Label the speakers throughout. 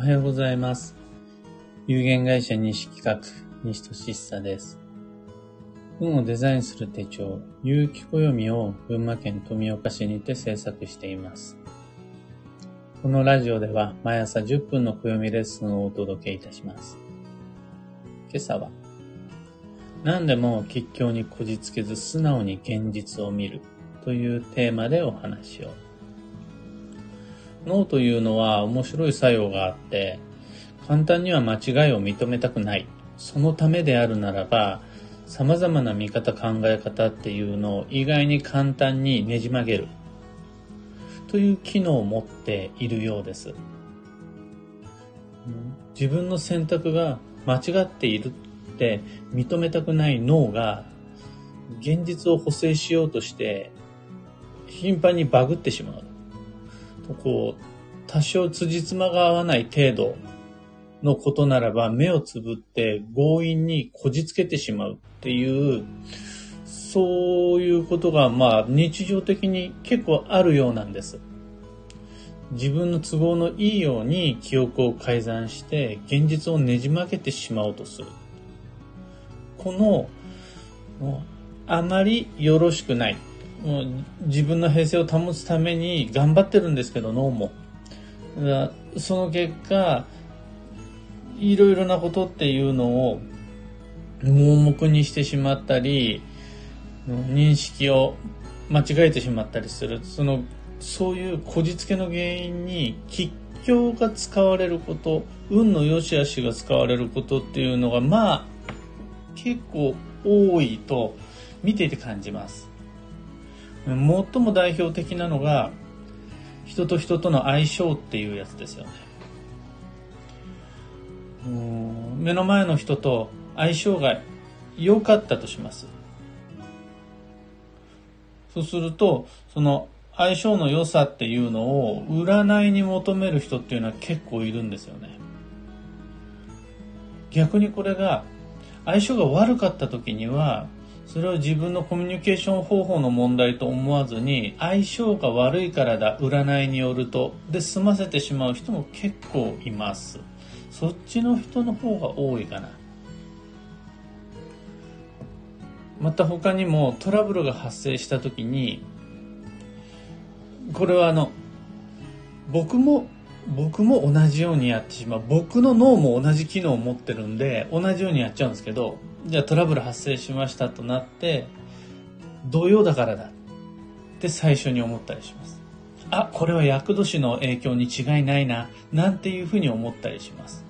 Speaker 1: おはようございます。有限会社西企画、西俊久です。運をデザインする手帳、有機暦を群馬県富岡市にて制作しています。このラジオでは毎朝10分の暦レッスンをお届けいたします。今朝は、何でも吉祥にこじつけず素直に現実を見るというテーマでお話を。脳というのは面白い作用があって、簡単には間違いを認めたくない。そのためであるならば、様々な見方考え方っていうのを意外に簡単にねじ曲げる。という機能を持っているようです。自分の選択が間違っているって認めたくない脳が現実を補正しようとして頻繁にバグってしまう。こう、多少辻褄が合わない程度のことならば目をつぶって強引にこじつけてしまうっていう、そういうことがまあ日常的に結構あるようなんです。自分の都合のいいように記憶を改ざんして現実をねじ曲げてしまおうとする。この、あまりよろしくない。もう自分の平静を保つために頑張ってるんですけど脳も。その結果いろいろなことっていうのを盲目にしてしまったり認識を間違えてしまったりする。そのそういうこじつけの原因に吉祥が使われること運の良し悪しが使われることっていうのがまあ結構多いと見ていて感じます。最も代表的なのが人と人との相性っていうやつですよね。目の前の人と相性が良かったとします。そうするとその相性の良さっていうのを占いに求める人っていうのは結構いるんですよね。逆にこれが相性が悪かった時にはそれを自分のコミュニケーション方法の問題と思わずに相性が悪いからだ占いによると。で済ませてしまう人も結構います。そっちの人の方が多いかな。また他にもトラブルが発生した時にこれはあの僕も僕も同じようにやってしまう。僕の脳も同じ機能を持ってるんで同じようにやっちゃうんですけどじゃあトラブル発生しましたとなって同様だからだ。って最初に思ったりします。あこれは厄年の影響に違いないな。なんていうふうに思ったりします。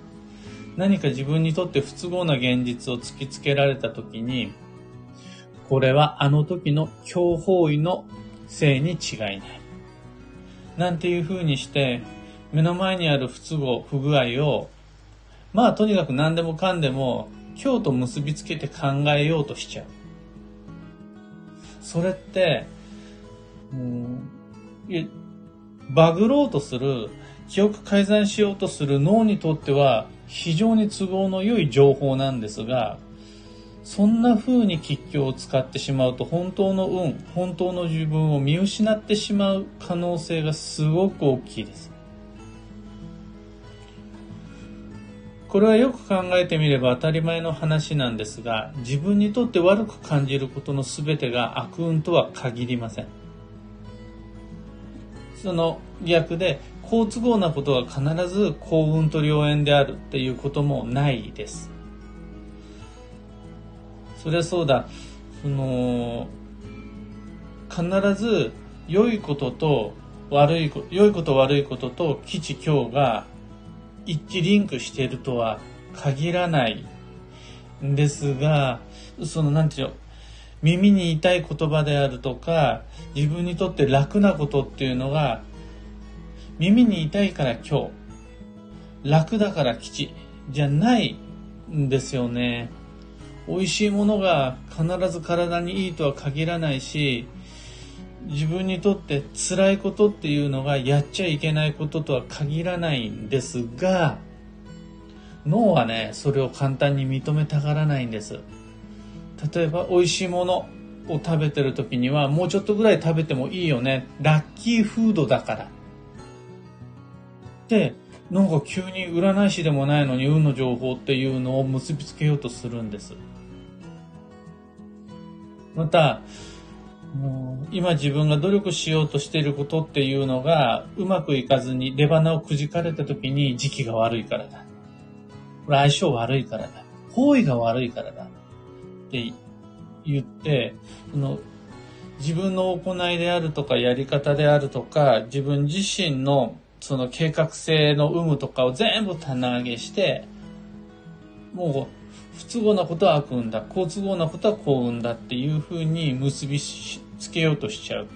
Speaker 1: 何か自分にとって不都合な現実を突きつけられた時にこれはあの時の強法医のせいに違いない。なんていうふうにして目の前にある不都合不具合をまあとにかく何でもかんでも今日と結びつけて考えようとしちゃう。それって、うん、バグろうとする、記憶改ざんしようとする脳にとっては非常に都合の良い情報なんですが、そんな風に吉祥を使ってしまうと本当の運、本当の自分を見失ってしまう可能性がすごく大きいです。これはよく考えてみれば当たり前の話なんですが、自分にとって悪く感じることの全てが悪運とは限りません。その逆で、好都合なことが必ず幸運と良縁であるっていうこともないです。そりゃそうだ、その、必ず良いことと悪いこと、良いこと悪いことと基地今日が一致リンクしているとは限らないんですが、その、なんていうの、耳に痛い言葉であるとか、自分にとって楽なことっていうのが、耳に痛いから今日、楽だから吉じゃないんですよね。美味しいものが必ず体にいいとは限らないし、自分にとって辛いことっていうのがやっちゃいけないこととは限らないんですが、脳はね、それを簡単に認めたがらないんです。例えば、美味しいものを食べてる時には、もうちょっとぐらい食べてもいいよね。ラッキーフードだから。ってなんか急に占い師でもないのに運の情報っていうのを結びつけようとするんです。また、今自分が努力しようとしていることっていうのがうまくいかずに出花をくじかれた時に時期が悪いからだ。これ相性悪いからだ。方位が悪いからだ。って言って、その自分の行いであるとかやり方であるとか自分自身のその計画性の有無とかを全部棚上げしてもう不都合なことは悪運だ、好都合なことは幸運だっていうふうに結びつけようとしちゃう。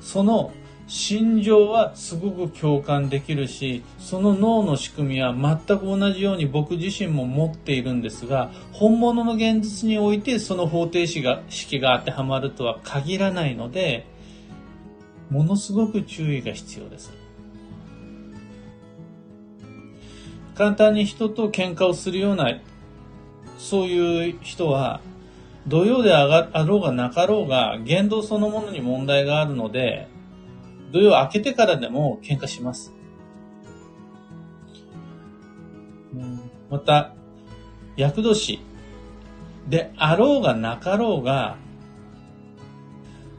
Speaker 1: その心情はすごく共感できるし、その脳の仕組みは全く同じように僕自身も持っているんですが、本物の現実においてその方程式が式が当てはまるとは限らないので、ものすごく注意が必要です。簡単に人と喧嘩をするようなそういう人は、土曜であがあろうがなかろうが、言動そのものに問題があるので、土曜明けてからでも喧嘩します。また、厄年であろうがなかろうが、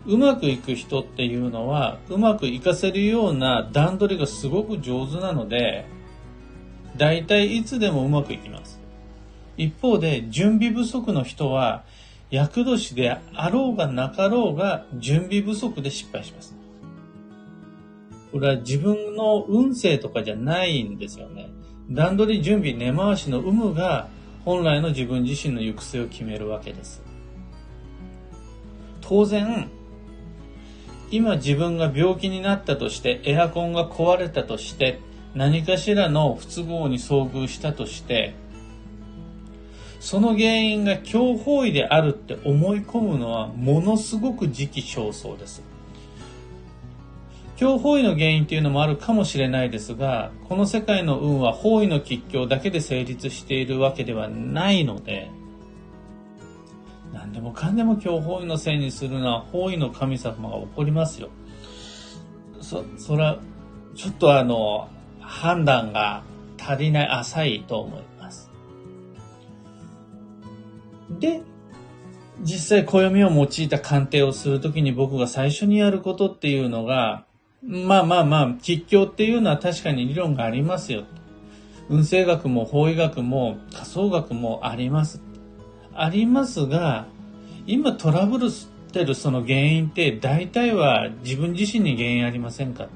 Speaker 1: うまくいく人っていうのは、うまくいかせるような段取りがすごく上手なので、大体いつでもうまくいきます。一方で、準備不足の人は、厄年であろうがなかろうが準備不足で失敗します。これは自分の運勢とかじゃないんですよね。段取り準備根回しの有無が本来の自分自身の行く末を決めるわけです。当然、今自分が病気になったとして、エアコンが壊れたとして、何かしらの不都合に遭遇したとして、その原因が強法医であるって思い込むのはものすごく時期尚早です。強法医の原因っていうのもあるかもしれないですが、この世界の運は方位の吉凶だけで成立しているわけではないので、何でもかんでも強法医のせいにするのは方位の神様が怒りますよ。そ、それは、ちょっとあの、判断が足りない、浅いと思い。で、実際暦を用いた鑑定をするときに僕が最初にやることっていうのが、まあまあまあ、吉凶っていうのは確かに理論がありますよ。運勢学も法医学も仮想学もあります。ありますが、今トラブルってるその原因って大体は自分自身に原因ありませんか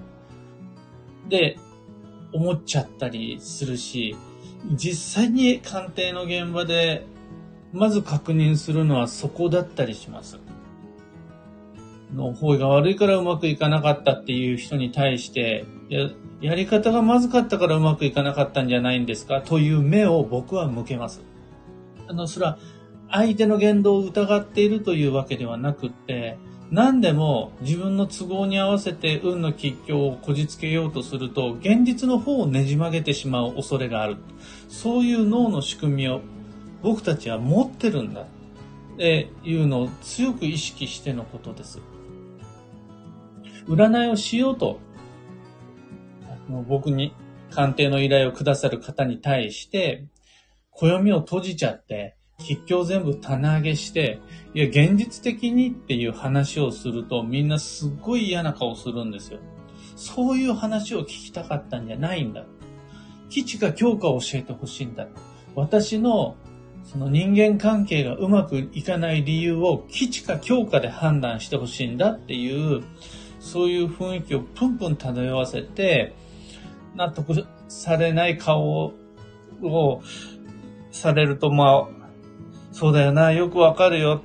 Speaker 1: で、思っちゃったりするし、実際に鑑定の現場でまず確認するのはそこだったりします。の方が悪いからうまくいかなかったっていう人に対して、ややり方がまずかったからうまくいかなかったんじゃないんですか？という目を僕は向けます。あの、それは相手の言動を疑っているというわけではなくって、何でも自分の都合に合わせて運の吉凶をこじつけようとすると、現実の方をねじ曲げてしまう恐れがある。そういう脳の仕組みを僕たちは持ってるんだっていうのを強く意識してのことです。占いをしようと、僕に鑑定の依頼をくださる方に対して、暦を閉じちゃって、吉凶全部棚上げして、いや、現実的にっていう話をすると、みんなすっごい嫌な顔するんですよ。そういう話を聞きたかったんじゃないんだ。基地か強化を教えてほしいんだ。私のその人間関係がうまくいかない理由を基地か強化で判断してほしいんだっていう、そういう雰囲気をプンプン漂わせて、納得されない顔をされると、まあ、そうだよな、よくわかるよ。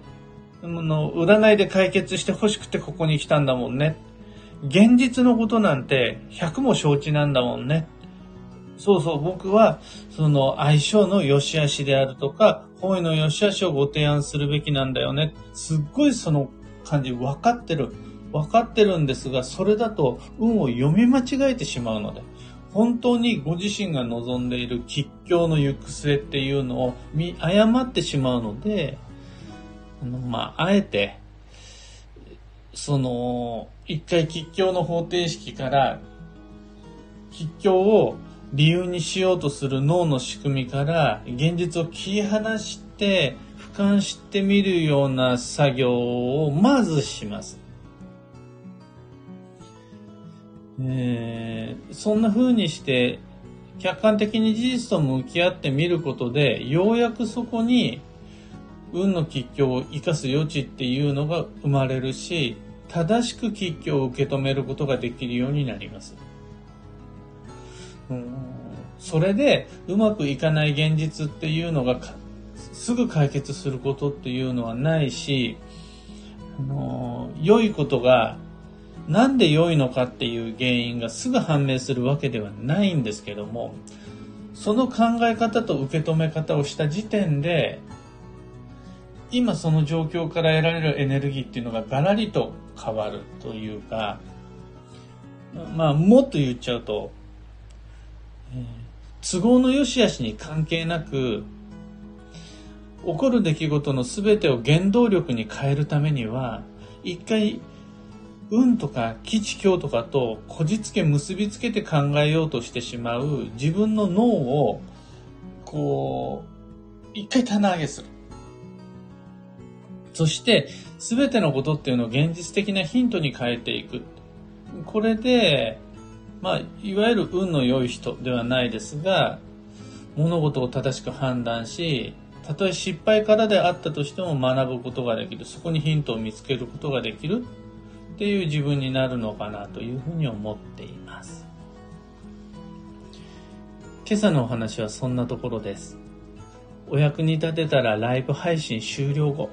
Speaker 1: の占いで解決してほしくてここに来たんだもんね。現実のことなんて100も承知なんだもんね。そうそう、僕は、その相性の良し悪しであるとか、本意の良し悪しをご提案するべきなんだよね。すっごいその感じ分かってる。分かってるんですが、それだと運を読み間違えてしまうので、本当にご自身が望んでいる吉凶の行く末っていうのを見誤ってしまうので、あの、まあ、あえて、その、一回吉凶の方程式から、吉凶を理由にしようとする脳の仕組みから現実を切り離して俯瞰してみるような作業をまずします。えー、そんな風にして客観的に事実と向き合ってみることでようやくそこに運の吉凶を生かす余地っていうのが生まれるし正しく吉凶を受け止めることができるようになります。うん。それでうまくいかない現実っていうのがすぐ解決することっていうのはないし、あの良いことがなんで良いのかっていう原因がすぐ判明するわけではないんですけども、その考え方と受け止め方をした時点で、今その状況から得られるエネルギーっていうのがガラリと変わるというか、まあ、もっと言っちゃうと、都合の良し悪しに関係なく、起こる出来事の全てを原動力に変えるためには、一回運とか基地教とかとこじつけ結びつけて考えようとしてしまう自分の脳をこう一回棚上げする。そして全てのことっていうのを現実的なヒントに変えていく。これで、まあ、いわゆる運の良い人ではないですが、物事を正しく判断し、たとえ失敗からであったとしても学ぶことができる。そこにヒントを見つけることができるっていう自分になるのかなというふうに思っています。今朝のお話はそんなところです。お役に立てたらライブ配信終了後、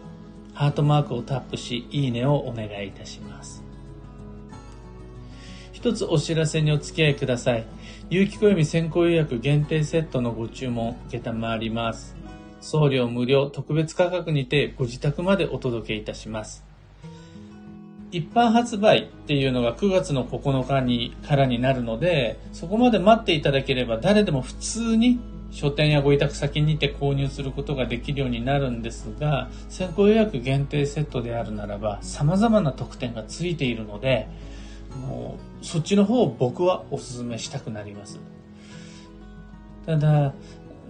Speaker 1: ハートマークをタップし、いいねをお願いいたします。一つお知らせにお付き合いください。有機暦先行予約限定セットのご注文、受けたまわります。送料無料特別価格にてご自宅までお届けいたします。一般発売っていうのが9月の9日にからになるので、そこまで待っていただければ誰でも普通に書店やご委託先にて購入することができるようになるんですが、先行予約限定セットであるならば様々な特典がついているので、もうそっちの方を僕はお勧めしたくなります。ただ、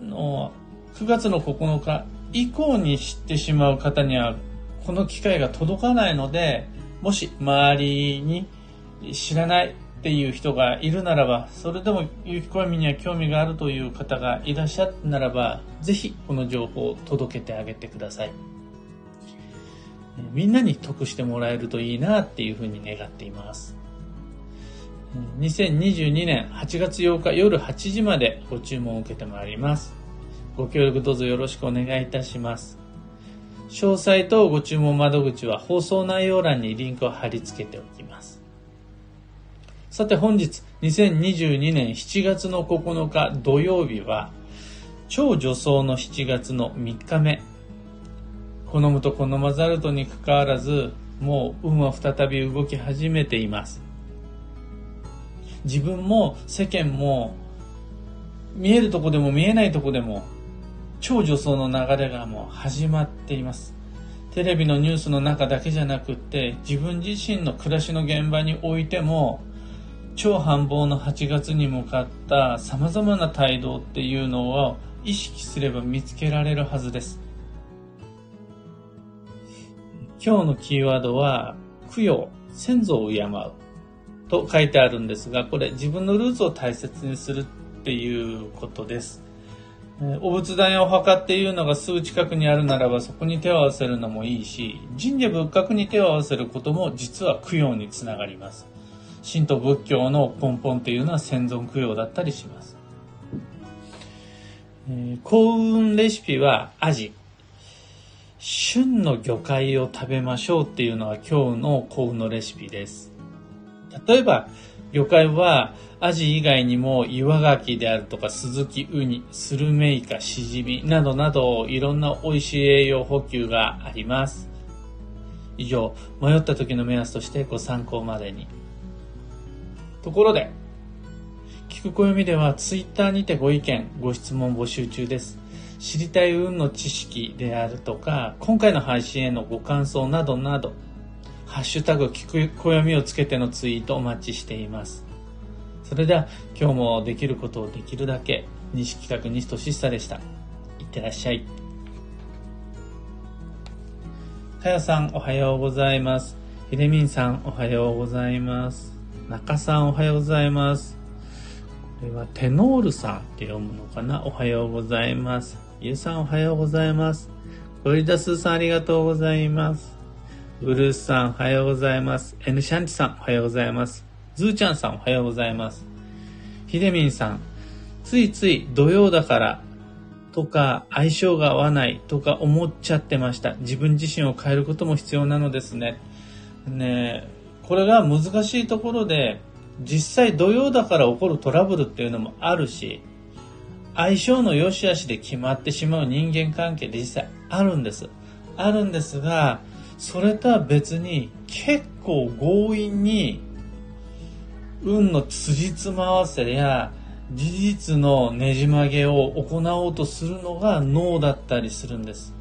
Speaker 1: の9月の9日以降に知ってしまう方にはこの機会が届かないので、もし周りに知らないっていう人がいるならば、それでも有機暦には興味があるという方がいらっしゃったならば、ぜひこの情報を届けてあげてください。みんなに得してもらえるといいなっていうふうに願っています。2022年8月8日夜8時までご注文を受けてまいります。ご協力どうぞよろしくお願いいたします。詳細とご注文窓口は放送内容欄にリンクを貼り付けておきます。さて本日2022年7月の9日土曜日は超女装の7月の3日目。好むと好まざるとにかかわらずもう運は再び動き始めています。自分も世間も見えるとこでも見えないとこでも超女装の流れがもう始まっています。テレビのニュースの中だけじゃなくって自分自身の暮らしの現場においても超繁忙の8月に向かった様々な態度っていうのを意識すれば見つけられるはずです。今日のキーワードは供養、先祖を敬うと書いてあるんですが、これ自分のルーツを大切にするっていうことです。お仏壇やお墓っていうのがすぐ近くにあるならばそこに手を合わせるのもいいし、神社仏閣に手を合わせることも実は供養につながります。神道仏教の根本っていうのは先存供養だったりします。え、幸運レシピはアジ。旬の魚介を食べましょうっていうのは今日の幸運のレシピです。例えば、魚介はアジ以外にも岩牡蠣であるとかスズキウニ、スルメイカ、シジミなどなどいろんな美味しい栄養補給があります。以上、迷った時の目安としてご参考までに。ところで、聞く暦ではツイッターにてご意見、ご質問募集中です。知りたい運の知識であるとか、今回の配信へのご感想などなど、ハッシュタグ聞く暦をつけてのツイートお待ちしています。それでは今日もできることをできるだけ、西企画西俊久でした。いってらっしゃい。かやさんおはようございます。ひでみんさんおはようございます。中さんおはようございます。これはテノールさんって読むのかな？おはようございます。ゆうさんおはようございます。ゴリダスさんありがとうございます。ブルースさんおはようございます。エヌシャンチさんおはようございます。ズーちゃんさんおはようございます。ひでみんさん、ついつい土曜だからとか相性が合わないとか思っちゃってました。自分自身を変えることも必要なのですね。ねこれが難しいところで、実際土曜だから起こるトラブルっていうのもあるし、相性の良し悪しで決まってしまう人間関係で実際あるんです。あるんですが、それとは別に結構強引に運の辻褄合わせや事実のねじ曲げを行おうとするのが脳だったりするんです。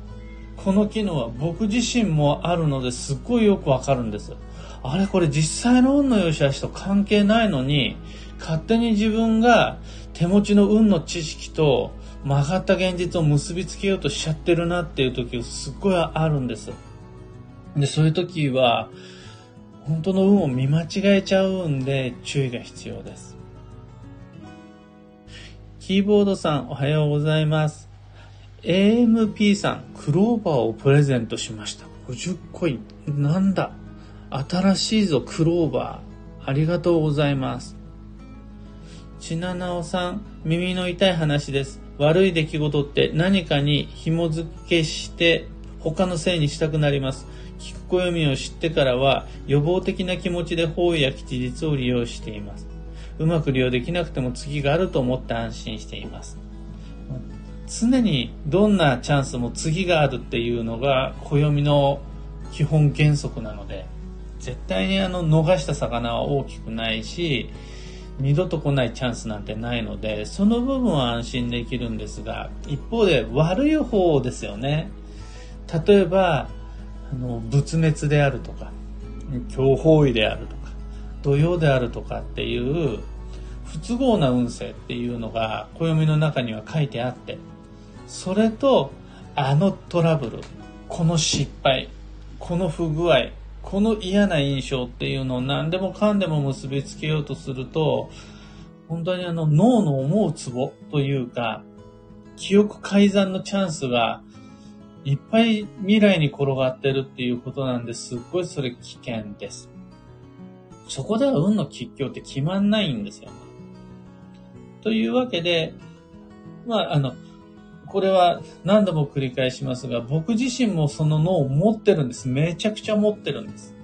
Speaker 1: この機能は僕自身もあるのですっごいよくわかるんです。あれこれ実際の運の良し悪しと関係ないのに、勝手に自分が手持ちの運の知識と曲がった現実を結びつけようとしちゃってるなっていう時すっごいあるんです。で、そういう時は、本当の運を見間違えちゃうんで注意が必要です。キーボードさんおはようございます。AMP さん、クローバーをプレゼントしました。50コイン。なんだ新しいぞ、クローバー。ありがとうございます。ちななおさん、耳の痛い話です。悪い出来事って何かに紐付けして他のせいにしたくなります。聞く暦を知ってからは予防的な気持ちで方位や吉日を利用しています。うまく利用できなくても次があると思って安心しています。常にどんなチャンスも次があるっていうのが暦の基本原則なので絶対にあの逃した魚は大きくないし二度と来ないチャンスなんてないのでその部分は安心できるんですが一方で悪い方ですよね例えばあの仏滅であるとか強法医であるとか土曜であるとかっていう不都合な運勢っていうのが暦の中には書いてあってそれとあのトラブルこの失敗この不具合この嫌な印象っていうのを何でもかんでも結びつけようとすると本当にあの脳の思うツボというか記憶改ざんのチャンスがいっぱい未来に転がってるっていうことなんですっごいそれ危険です。そこでは運の吉凶って決まんないんですよ。というわけで、まあ、あの、これは何度も繰り返しますが、僕自身もその脳を持ってるんです。めちゃくちゃ持ってるんです。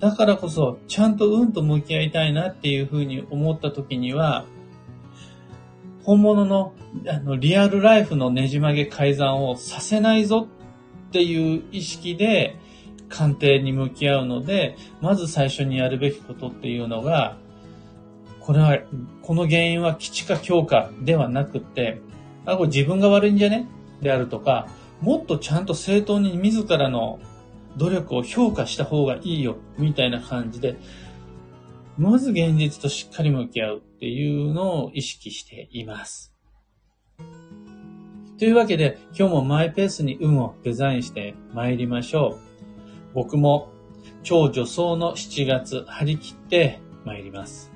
Speaker 1: だからこそ、ちゃんと運と向き合いたいなっていうふうに思った時には、本物のあのリアルライフのねじ曲げ改ざんをさせないぞっていう意識で鑑定に向き合うので、まず最初にやるべきことっていうのが、これは、この原因は基地か強化ではなくて、あ、これ自分が悪いんじゃね？であるとか、もっとちゃんと正当に自らの努力を評価した方がいいよ、みたいな感じで、まず現実としっかり向き合うっていうのを意識しています。というわけで、今日もマイペースに運をデザインして参りましょう。僕も超女装の7月張り切って参ります。